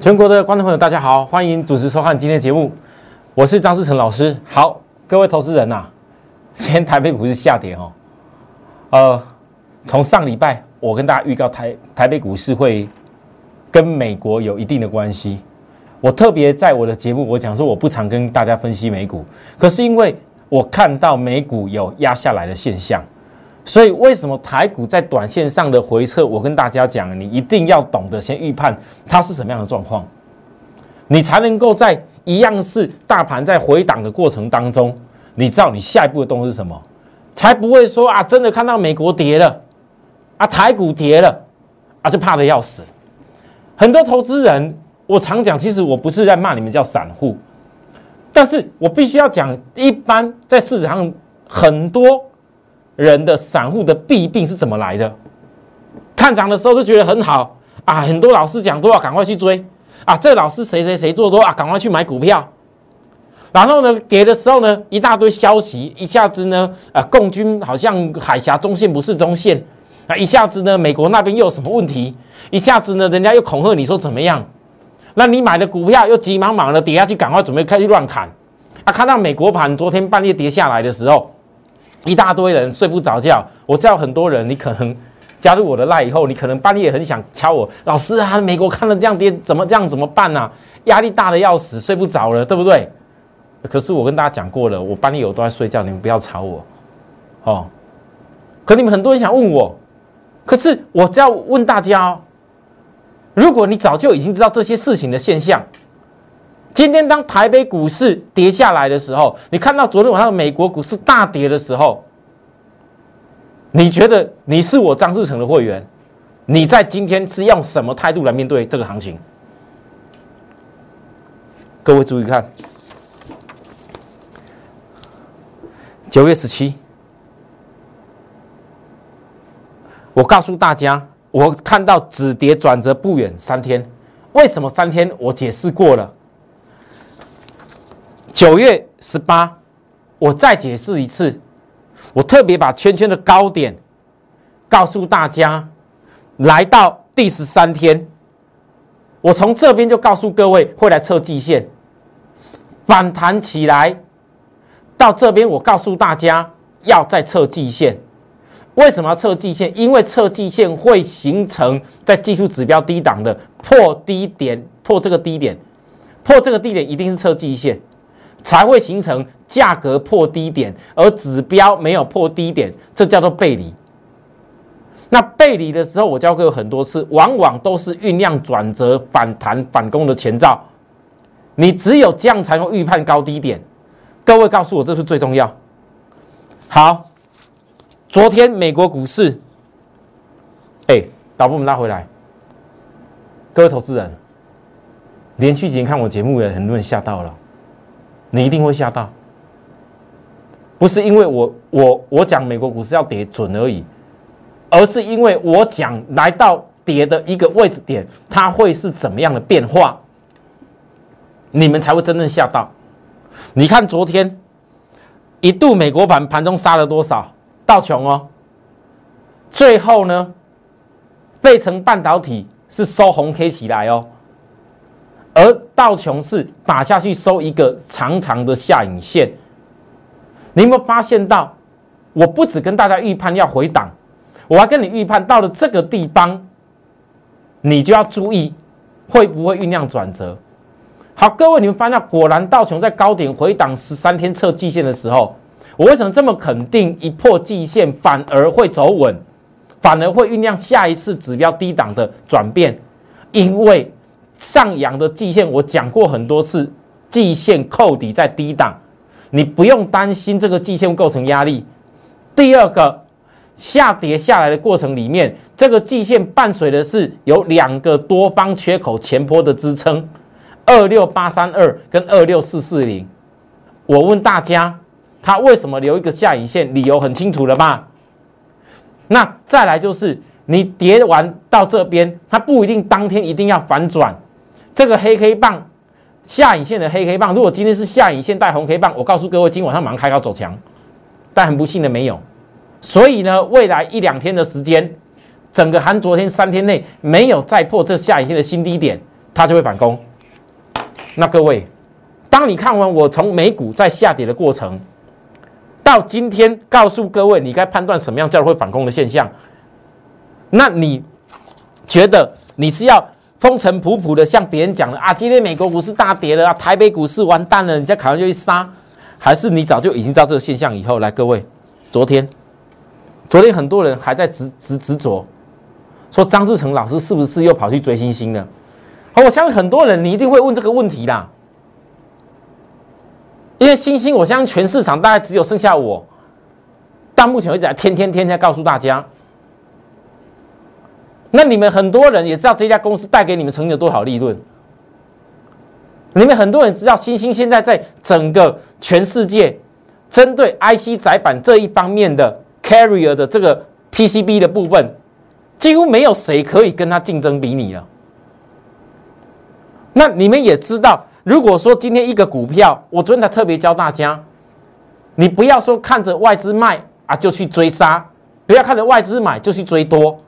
全国的观众朋友，大家好，欢迎主持收看今天的节目，我是张志成老师。好，各位投资人呐、今天台北股市下跌哦，呃，从上礼拜我跟大家预告台台北股市会跟美国有一定的关系，我特别在我的节目我讲说我不常跟大家分析美股，可是因为我看到美股有压下来的现象。所以，为什么台股在短线上的回撤？我跟大家讲，你一定要懂得先预判它是什么样的状况，你才能够在一样是大盘在回档的过程当中，你知道你下一步的动作是什么，才不会说啊，真的看到美国跌了，啊，台股跌了，啊，就怕的要死。很多投资人，我常讲，其实我不是在骂你们叫散户，但是我必须要讲，一般在市场上很多。人的散户的弊病是怎么来的？看涨的时候就觉得很好啊，很多老师讲都要赶快去追啊，这老师谁谁谁做多啊，赶快去买股票。然后呢，跌的时候呢，一大堆消息，一下子呢，啊，共军好像海峡中线不是中线啊，一下子呢，美国那边又有什么问题？一下子呢，人家又恐吓你说怎么样？那你买的股票又急忙忙的跌下去，赶快准备开始乱砍啊！看到美国盘昨天半夜跌下来的时候。一大堆人睡不着觉，我知道很多人，你可能加入我的赖以后，你可能半夜很想敲我，老师啊，美国看了这样跌，怎么这样怎么办呢？压力大的要死，睡不着了，对不对？可是我跟大家讲过了，我半夜我都在睡觉，你们不要吵我，哦。可你们很多人想问我，可是我只要问大家哦，如果你早就已经知道这些事情的现象。今天当台北股市跌下来的时候，你看到昨天晚上美国股市大跌的时候，你觉得你是我张志成的会员，你在今天是用什么态度来面对这个行情？各位注意看，九月十七，我告诉大家，我看到止跌转折不远三天，为什么三天？我解释过了。九月十八，我再解释一次，我特别把圈圈的高点告诉大家，来到第十三天，我从这边就告诉各位会来测季线，反弹起来到这边，我告诉大家要再测季线。为什么要测季线？因为测季线会形成在技术指标低档的破低点，破这个低点，破这个低点一定是测季线。才会形成价格破低点，而指标没有破低点，这叫做背离。那背离的时候，我教过很多次，往往都是酝酿转折、反弹、反攻的前兆。你只有这样才能预判高低点。各位告诉我，这是最重要。好，昨天美国股市，哎，导播我们拉回来。各位投资人，连续几天看我节目的很多人吓到了。你一定会吓到，不是因为我我我讲美国股市要跌准而已，而是因为我讲来到跌的一个位置点，它会是怎么样的变化，你们才会真正吓到。你看昨天一度美国盘盘中杀了多少道琼哦，最后呢，费城半导体是收红 K 起来哦。而道琼是打下去收一个长长的下影线，你有没有发现到？我不只跟大家预判要回档，我还跟你预判到了这个地方，你就要注意会不会酝酿转折。好，各位，你们发现果然道琼在高点回档十三天测季线的时候，我为什么这么肯定？一破季线反而会走稳，反而会酝酿下一次指标低档的转变，因为。上扬的季线，我讲过很多次，季线扣底在低档，你不用担心这个季线构成压力。第二个，下跌下来的过程里面，这个季线伴随的是有两个多方缺口前坡的支撑，二六八三二跟二六四四零。我问大家，它为什么留一个下影线？理由很清楚了吧？那再来就是你跌完到这边，它不一定当天一定要反转。这个黑黑棒下影线的黑黑棒，如果今天是下影线带红黑棒，我告诉各位，今晚上马上开高走强。但很不幸的没有，所以呢，未来一两天的时间，整个含昨天三天内没有再破这下影线的新低点，它就会反攻。那各位，当你看完我从美股在下跌的过程，到今天告诉各位，你该判断什么样叫做会反攻的现象，那你觉得你是要风尘仆仆的向别人讲的啊？今天美国股市大跌了啊，台北股市完蛋了，人家考上就去杀，还是你早就已经知道这个现象以后来？各位，昨天，昨天很多人还在执执执着。说张志成老师是不是又跑去追星星了？好，我相信很多人你一定会问这个问题啦。因为星星，我相信全市场大概只有剩下我，到目前为止还天天天天告诉大家。那你们很多人也知道这家公司带给你们曾经有多少利润？你们很多人知道星星现在在整个全世界针对 IC 载板这一方面的 carrier 的这个 PCB 的部分。几乎没有谁可以跟他竞争比拟了。那你们也知道，如果说今天一个股票，我昨天才特别教大家，你不要说看着外资卖啊就去追杀，不要看着外资买就去追多。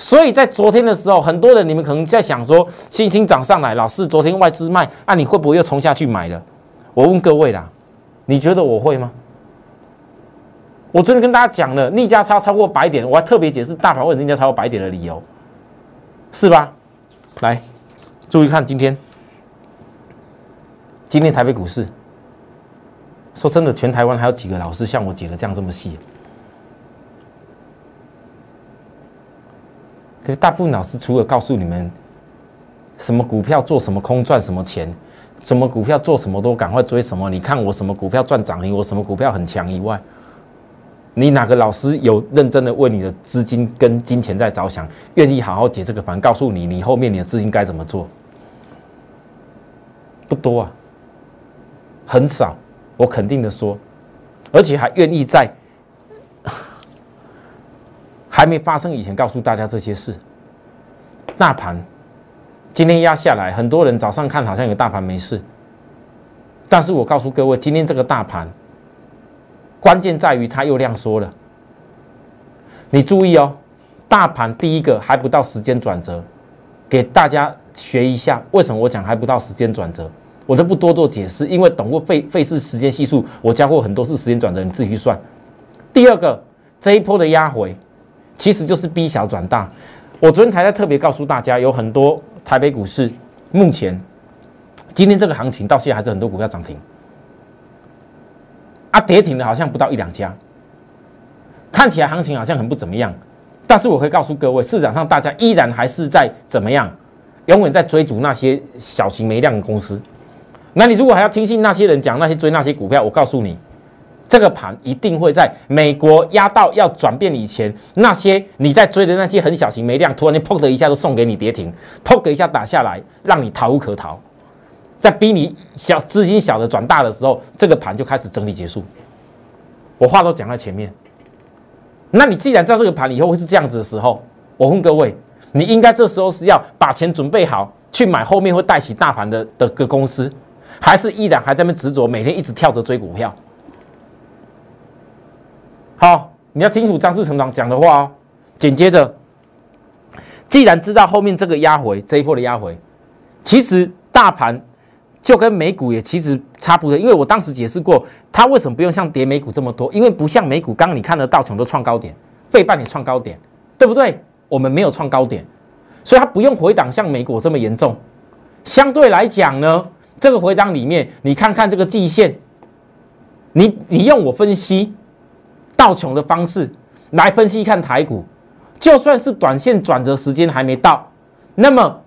所以在昨天的时候，很多人你们可能在想说，星星涨上来，老师昨天外资卖，那你会不会又冲下去买了？我问各位啦，你觉得我会吗？我昨天跟大家讲了，逆价差超过百点，我还特别解释大盘为什么逆价超过百点的理由，是吧？来，注意看今天，今天台北股市，说真的，全台湾还有几个老师像我解的这样这么细？可是大部分老师除了告诉你们什么股票做什么空赚什么钱，什么股票做什么都赶快追什么，你看我什么股票赚涨停，我什么股票很强以外。你哪个老师有认真的为你的资金跟金钱在着想，愿意好好解这个盘，告诉你你后面你的资金该怎么做？不多啊，很少，我肯定的说，而且还愿意在还没发生以前告诉大家这些事。大盘今天压下来，很多人早上看好像有大盘没事，但是我告诉各位，今天这个大盘。关键在于它又量缩了，你注意哦，大盘第一个还不到时间转折，给大家学一下为什么我讲还不到时间转折，我都不多做解释，因为懂过费费事时间系数，我教过很多次时间转折，你自己去算。第二个，这一波的压回，其实就是 B 小转大。我昨天才在特别告诉大家，有很多台北股市目前今天这个行情到现在还是很多股票涨停。啊，跌停的好像不到一两家，看起来行情好像很不怎么样，但是我会告诉各位，市场上大家依然还是在怎么样，永远在追逐那些小型没量的公司。那你如果还要听信那些人讲那些追那些股票，我告诉你，这个盘一定会在美国压到要转变以前，那些你在追的那些很小型没量，突然间砰的一下都送给你跌停，砰的一下打下来，让你逃无可逃。在逼你小资金小的转大的时候，这个盘就开始整理结束。我话都讲在前面，那你既然知道这个盘以后会是这样子的时候，我问各位，你应该这时候是要把钱准备好去买后面会带起大盘的的个公司，还是依然还在那执着每天一直跳着追股票？好，你要听楚张志成长讲的话哦。紧接着，既然知道后面这个压回这一波的压回，其实大盘。就跟美股也其实差不多，因为我当时解释过，它为什么不用像跌美股这么多？因为不像美股，刚刚你看得到，全都创高点，费半也创高点，对不对？我们没有创高点，所以它不用回档像美股这么严重。相对来讲呢，这个回档里面，你看看这个季线，你你用我分析道琼的方式来分析看台股，就算是短线转折时间还没到，那么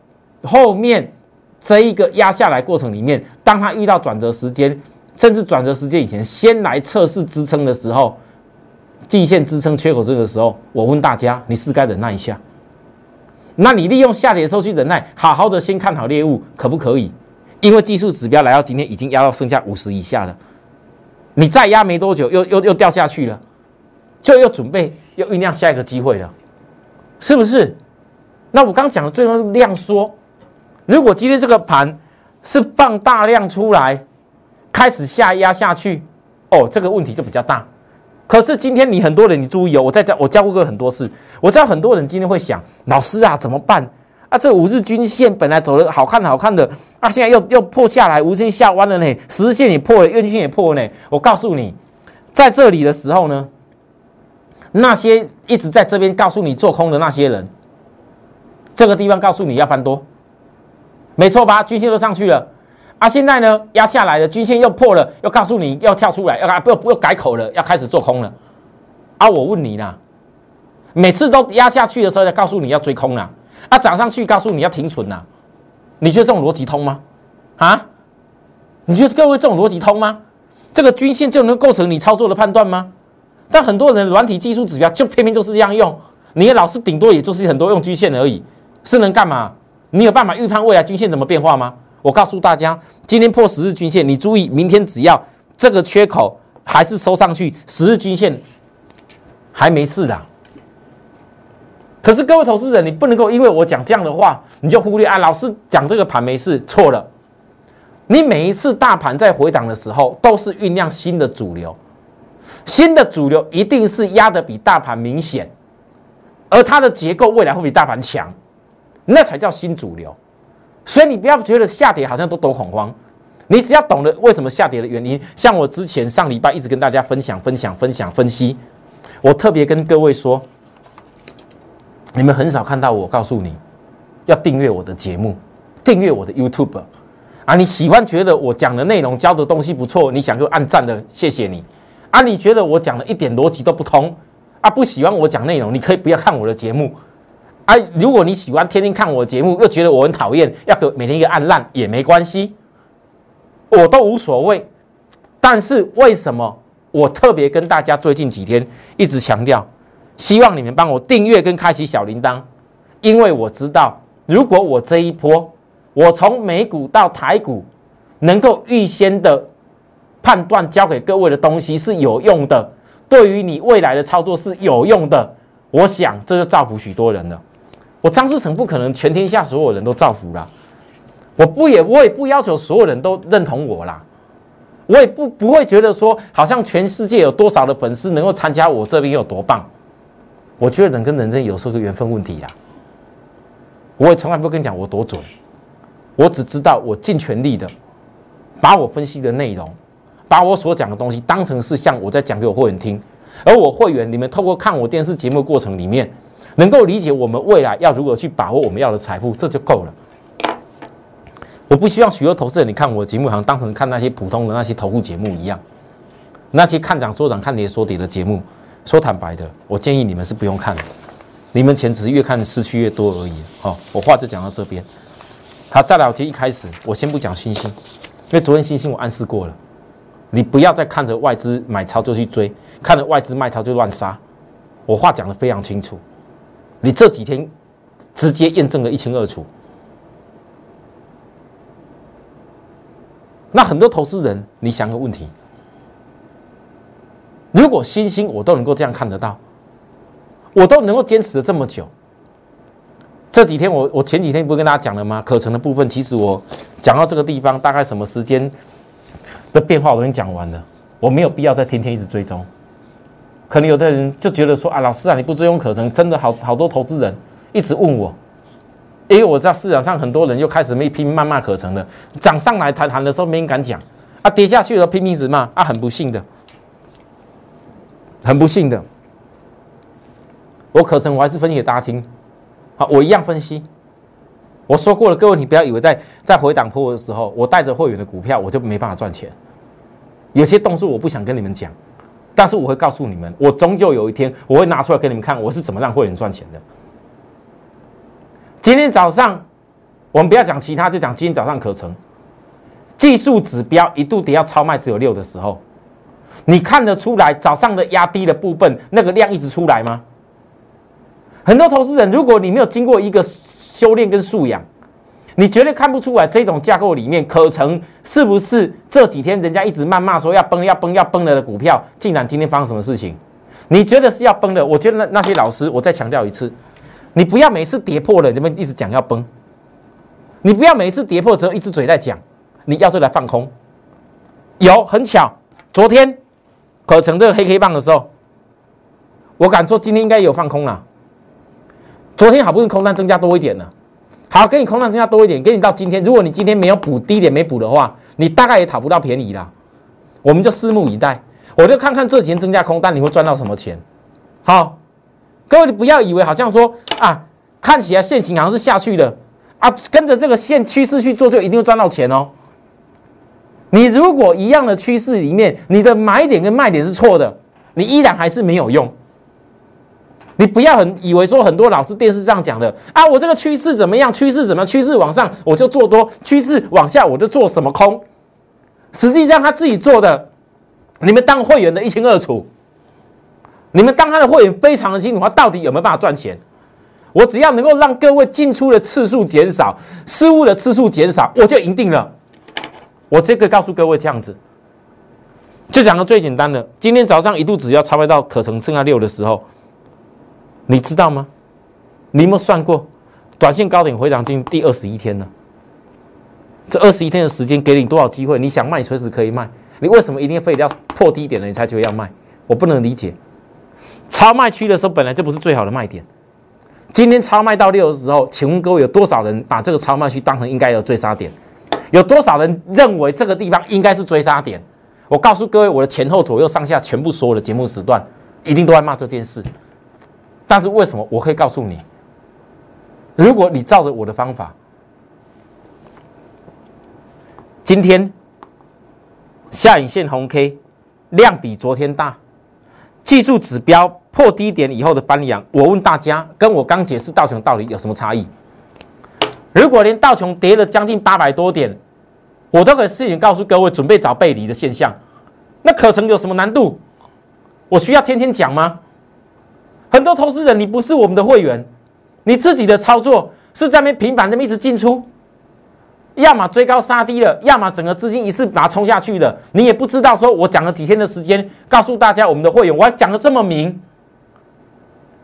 后面。这一个压下来过程里面，当它遇到转折时间，甚至转折时间以前，先来测试支撑的时候，季线支撑缺口这个时候，我问大家，你是该忍耐一下？那你利用下跌的时候去忍耐，好好的先看好猎物，可不可以？因为技术指标来到今天已经压到剩下五十以下了，你再压没多久，又又又掉下去了，就又准备要酝酿下一个机会了，是不是？那我刚讲的最终量缩。如果今天这个盘是放大量出来，开始下压下去，哦，这个问题就比较大。可是今天你很多人，你注意哦，我在教我教过很多次，我知道很多人今天会想，老师啊，怎么办啊，这五日均线本来走的好看好看的，啊，现在又又破下来，五日线下弯了呢，十日线也破了，月均线也破了呢。我告诉你，在这里的时候呢，那些一直在这边告诉你做空的那些人，这个地方告诉你要翻多，没错吧？均线都上去了，啊，现在呢压下来了，均线又破了，又告诉你要跳出来，要不不要改口了，要开始做空了。啊，我问你啦，每次都压下去的时候，再告诉你要追空了。啊，涨上去告诉你要停损呐，你觉得这种逻辑通吗？啊，你觉得各位这种逻辑通吗？这个均线就能构成你操作的判断吗？但很多人软体技术指标就偏偏就是这样用，你的老师顶多也就是很多用均线而已，是能干嘛？你有办法预判未来均线怎么变化吗？我告诉大家，今天破十日均线，你注意，明天只要这个缺口还是收上去，十日均线还没事的。可是各位投资人，你不能够因为我讲这样的话，你就忽略啊！老师讲这个盘没事，错了。你每一次大盘在回档的时候，都是酝酿新的主流，新的主流一定是压的比大盘明显，而它的结构未来会比大盘强，那才叫新主流。所以你不要觉得下跌好像都多恐慌，你只要懂得为什么下跌的原因。像我之前上礼拜一直跟大家分享、分享、分享、分析，我特别跟各位说。你们很少看到我告诉你要订阅我的节目，订阅我的 YouTube 啊！你喜欢觉得我讲的内容教的东西不错，你想给我按赞的，谢谢你啊！你觉得我讲的一点逻辑都不通啊？不喜欢我讲内容，你可以不要看我的节目啊！如果你喜欢天天看我的节目，又觉得我很讨厌，要给每天一个按烂也没关系，我都无所谓。但是为什么我特别跟大家最近几天一直强调？希望你们帮我订阅跟开启小铃铛，因为我知道，如果我这一波，我从美股到台股，能够预先的判断交给各位的东西是有用的，对于你未来的操作是有用的，我想这就造福许多人了。我张志成不可能全天下所有人都造福了，我不也我也不要求所有人都认同我啦，我也不不会觉得说好像全世界有多少的粉丝能够参加我这边有多棒。我觉得人跟人之间有时候是缘分问题呀。我也从来不跟你讲我多准，我只知道我尽全力的把我分析的内容，把我所讲的东西当成是像我在讲给我会员听，而我会员你们透过看我电视节目过程里面，能够理解我们未来要如何去把握我们要的财富，这就够了。我不希望许多投资人你看我的节目好像当成看那些普通的那些投顾节目一样，那些看涨说涨看跌说跌的节目。说坦白的，我建议你们是不用看，你们钱只是越看失去越多而已。好，我话就讲到这边。好，再来，我今天一开始我先不讲星星，因为昨天星星我暗示过了，你不要再看着外资买超就去追，看着外资卖超就乱杀。我话讲的非常清楚，你这几天直接验证的一清二楚。那很多投资人，你想个问题？如果星星我都能够这样看得到，我都能够坚持了这么久。这几天我我前几天不是跟大家讲了吗？可成的部分其实我讲到这个地方，大概什么时间的变化我已经讲完了，我没有必要再天天一直追踪。可能有的人就觉得说啊，老师啊，你不追踪可成，真的好好多投资人一直问我，因为我知道市场上很多人又开始没拼命谩骂可成了，涨上来谈谈的时候没人敢讲啊，跌下去了拼命一直骂啊，很不幸的。很不幸的，我可成我还是分析给大家听，好，我一样分析。我说过了，各位你不要以为在在回档破的时候，我带着会员的股票我就没办法赚钱。有些动作我不想跟你们讲，但是我会告诉你们，我终究有一天我会拿出来给你们看，我是怎么让会员赚钱的。今天早上我们不要讲其他，就讲今天早上可成技术指标一度跌到超卖只有六的时候。你看得出来早上的压低的部分，那个量一直出来吗？很多投资人，如果你没有经过一个修炼跟素养，你绝对看不出来这种架构里面可成是不是这几天人家一直谩骂说要崩要崩要崩了的股票，竟然今天发生什么事情？你觉得是要崩的？我觉得那那些老师，我再强调一次，你不要每次跌破了，你们一直讲要崩，你不要每次跌破之后一直嘴在讲，你要就来放空。有很巧，昨天。可成这个黑黑棒的时候，我敢说今天应该有放空了。昨天好不容易空单增加多一点了，好，给你空单增加多一点，给你到今天。如果你今天没有补低点没补的话，你大概也讨不到便宜啦。我们就拭目以待，我就看看这几天增加空单你会赚到什么钱。好，各位你不要以为好像说啊，看起来线型好像是下去的啊，跟着这个线趋势去做就一定会赚到钱哦。你如果一样的趋势里面，你的买点跟卖点是错的，你依然还是没有用。你不要很以为说很多老师电视上讲的啊，我这个趋势怎么样？趋势怎么样？趋势往上我就做多，趋势往下我就做什么空。实际上他自己做的，你们当会员的一清二楚。你们当他的会员非常的清楚，他到底有没有办法赚钱？我只要能够让各位进出的次数减少，失误的次数减少，我就赢定了。我这个告诉各位这样子，就讲个最简单的，今天早上一度只要超卖到可成剩下六的时候。你知道吗？你有没有算过，短线高点回涨进第二十一天呢？这二十一天的时间给你多少机会？你想卖随时可以卖，你为什么一定非得要破低点了你才觉得要卖？我不能理解。超卖区的时候本来就不是最好的卖点。今天超卖到六的时候，请问各位有多少人把这个超卖区当成应该的追杀点？有多少人认为这个地方应该是追杀点？我告诉各位，我的前后左右上下全部所有的节目时段一定都在骂这件事。但是为什么我可以告诉你？如果你照着我的方法，今天下影线红 K 量比昨天大，技术指标破低点以后的翻阳，我问大家，跟我刚解释道琼到底有什么差异？如果连道琼跌了将近八百多点，我都可以事先告诉各位准备找背离的现象，那可成有什么难度？我需要天天讲吗？很多投资人，你不是我们的会员，你自己的操作是在那边平板那边一直进出，要么追高杀低了，要么整个资金一次把它冲下去的，你也不知道。说我讲了几天的时间，告诉大家我们的会员，我还讲的这么明。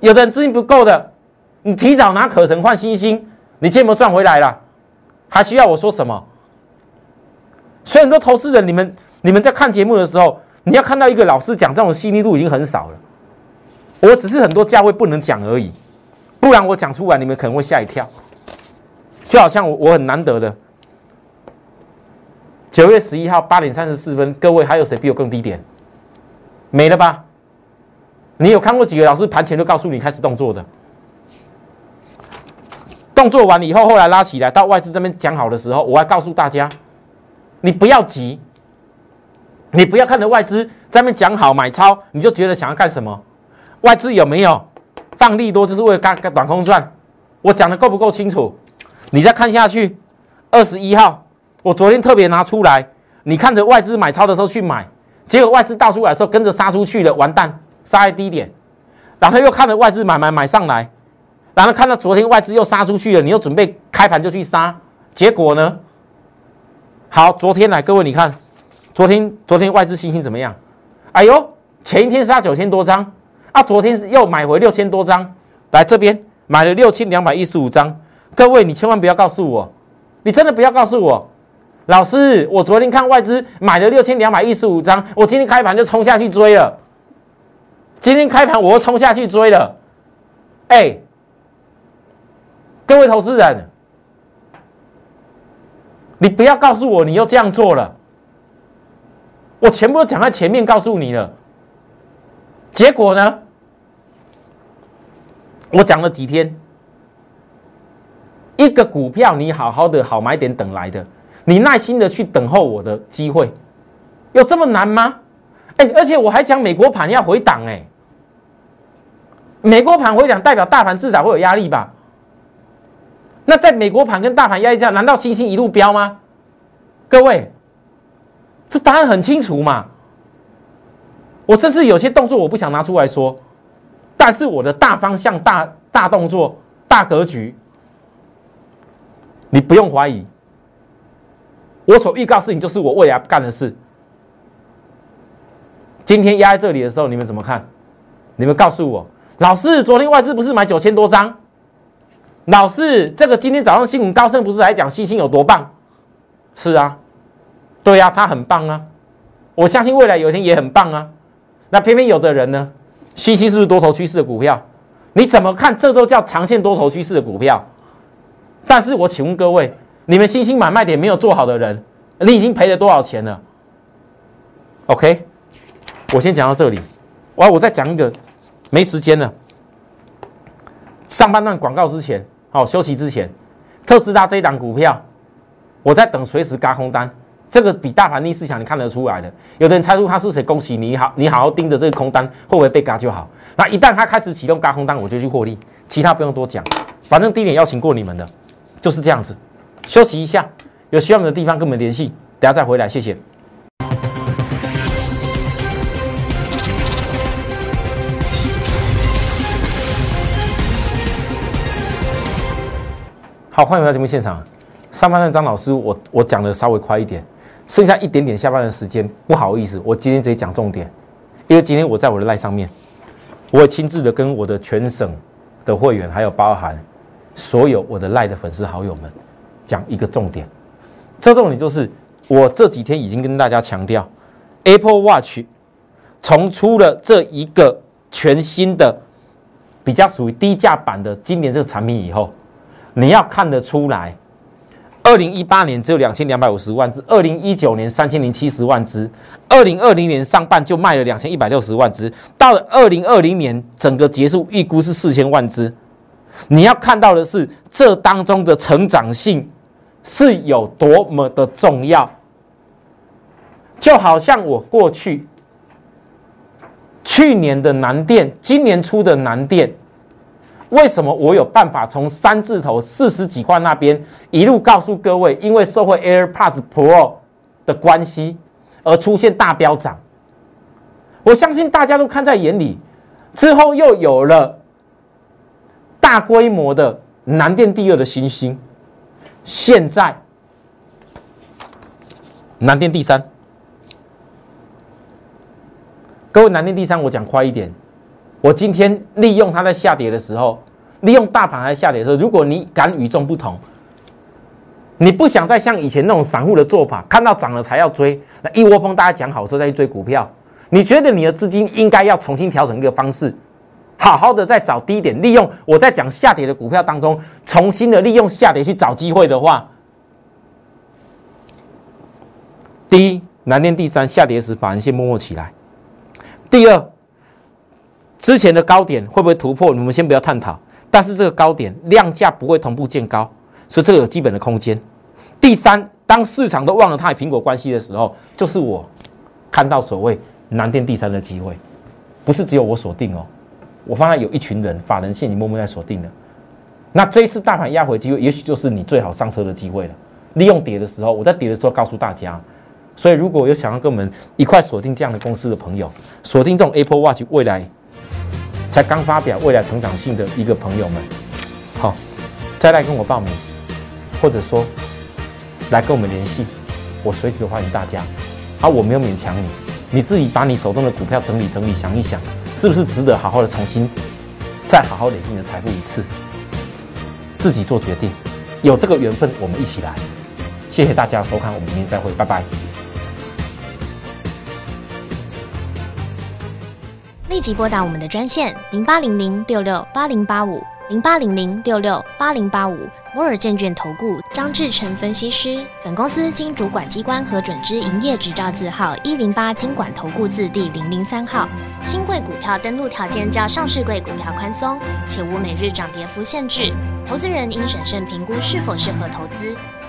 有的人资金不够的，你提早拿可成换星星，你有没赚回来了？还需要我说什么？所以很多投资人，你们你们在看节目的时候，你要看到一个老师讲这种细腻度已经很少了。我只是很多价位不能讲而已，不然我讲出来你们可能会吓一跳。就好像我我很难得的九月十一号八点三十四分，各位还有谁比我更低点？没了吧？你有看过几个老师盘前就告诉你开始动作的？动作完以后，后来拉起来到外资这边讲好的时候，我还告诉大家，你不要急，你不要看着外资在那边讲好买超，你就觉得想要干什么？外资有没有放利多，就是为了干干短空赚？我讲的够不够清楚？你再看下去，二十一号，我昨天特别拿出来，你看着外资买超的时候去买，结果外资倒出来的时候跟着杀出去了，完蛋，杀在低点，然后又看着外资买买买上来，然后看到昨天外资又杀出去了，你又准备开盘就去杀，结果呢？好，昨天来各位你看，昨天昨天外资信心怎么样？哎呦，前一天杀九千多张。啊，昨天又买回六千多张，来这边买了六千两百一十五张。各位，你千万不要告诉我，你真的不要告诉我，老师，我昨天看外资买了六千两百一十五张，我今天开盘就冲下去追了。今天开盘我又冲下去追了。哎，各位投资人，你不要告诉我你又这样做了，我全部都讲在前面告诉你了。结果呢？我讲了几天，一个股票你好好的好买点等来的，你耐心的去等候我的机会，有这么难吗？哎，而且我还讲美国盘要回档哎，美国盘回档代表大盘至少会有压力吧？那在美国盘跟大盘压力下，难道星星一路飙吗？各位，这答案很清楚嘛？我甚至有些动作我不想拿出来说，但是我的大方向、大大动作、大格局，你不用怀疑。我所预告事情就是我未来干的事。今天压在这里的时候，你们怎么看？你们告诉我，老师，昨天外资不是买九千多张？老师，这个今天早上新闻高盛不是还讲信心有多棒？是啊，对呀，他很棒啊！我相信未来有一天也很棒啊！那偏偏有的人呢，信息是不是多头趋势的股票？你怎么看？这都叫长线多头趋势的股票？但是我请问各位，你们新兴买卖点没有做好的人，你已经赔了多少钱了？OK，我先讲到这里，我我再讲一个，没时间了。上半段广告之前，好休息之前，特斯拉这一档股票，我在等随时嘎空单。这个比大盘逆势强，你看得出来的。有的人猜出他是谁，恭喜你好，你好好盯着这个空单会不会被嘎就好。那一旦他开始启动嘎空单，我就去获利，其他不用多讲。反正低点邀请过你们的，就是这样子。休息一下，有需要的地方跟我们联系，等下再回来，谢谢。好，欢迎回到节目现场。上半段张老师，我我讲的稍微快一点，剩下一点点下班的时间，不好意思，我今天直接讲重点，因为今天我在我的赖上面，我会亲自的跟我的全省的会员，还有包含所有我的赖的粉丝好友们讲一个重点。这重点就是我这几天已经跟大家强调，Apple Watch 从出了这一个全新的比较属于低价版的今年这个产品以后。你要看得出来，二零一八年只有两千两百五十万只，二零一九年三千零七十万只，二零二零年上半就卖了两千一百六十万只，到了二零二零年整个结束，预估是四千万只。你要看到的是这当中的成长性是有多么的重要，就好像我过去去年的南电，今年出的南电。为什么我有办法从三字头四十几块那边一路告诉各位？因为社会 AirPods Pro 的关系而出现大飙涨，我相信大家都看在眼里。之后又有了大规模的南电第二的新星，现在南电第三。各位南电第三，我讲快一点。我今天利用它在下跌的时候，利用大盘在下跌的时候，如果你敢与众不同，你不想再像以前那种散户的做法，看到涨了才要追，那一窝蜂大家讲好说再去追股票，你觉得你的资金应该要重新调整一个方式，好好的再找低点，利用我在讲下跌的股票当中，重新的利用下跌去找机会的话，第一，难点第三下跌时反而先默默起来，第二。之前的高点会不会突破？你们先不要探讨。但是这个高点量价不会同步见高，所以这个有基本的空间。第三，当市场都忘了它与苹果关系的时候，就是我看到所谓南电第三的机会，不是只有我锁定哦。我发现有一群人法人线你默默在锁定的。那这一次大盘压回机会，也许就是你最好上车的机会了。利用跌的时候，我在跌的时候告诉大家。所以如果有想要跟我们一块锁定这样的公司的朋友，锁定这种 Apple Watch 未来。才刚发表未来成长性的一个朋友们，好，再来跟我报名，或者说来跟我们联系，我随时欢迎大家。啊，我没有勉强你，你自己把你手中的股票整理整理，想一想，是不是值得好好的重新再好好累积你的财富一次，自己做决定。有这个缘分，我们一起来。谢谢大家收看，我们明天再会，拜拜。立即拨打我们的专线零八零零六六八零八五零八零零六六八零八五摩尔证券投顾张志成分析师。本公司经主管机关核准之营业执照字号一零八经管投顾字第零零三号。新贵股票登录条件较上市贵股票宽松，且无每日涨跌幅限制。投资人应审慎评估是否适合投资。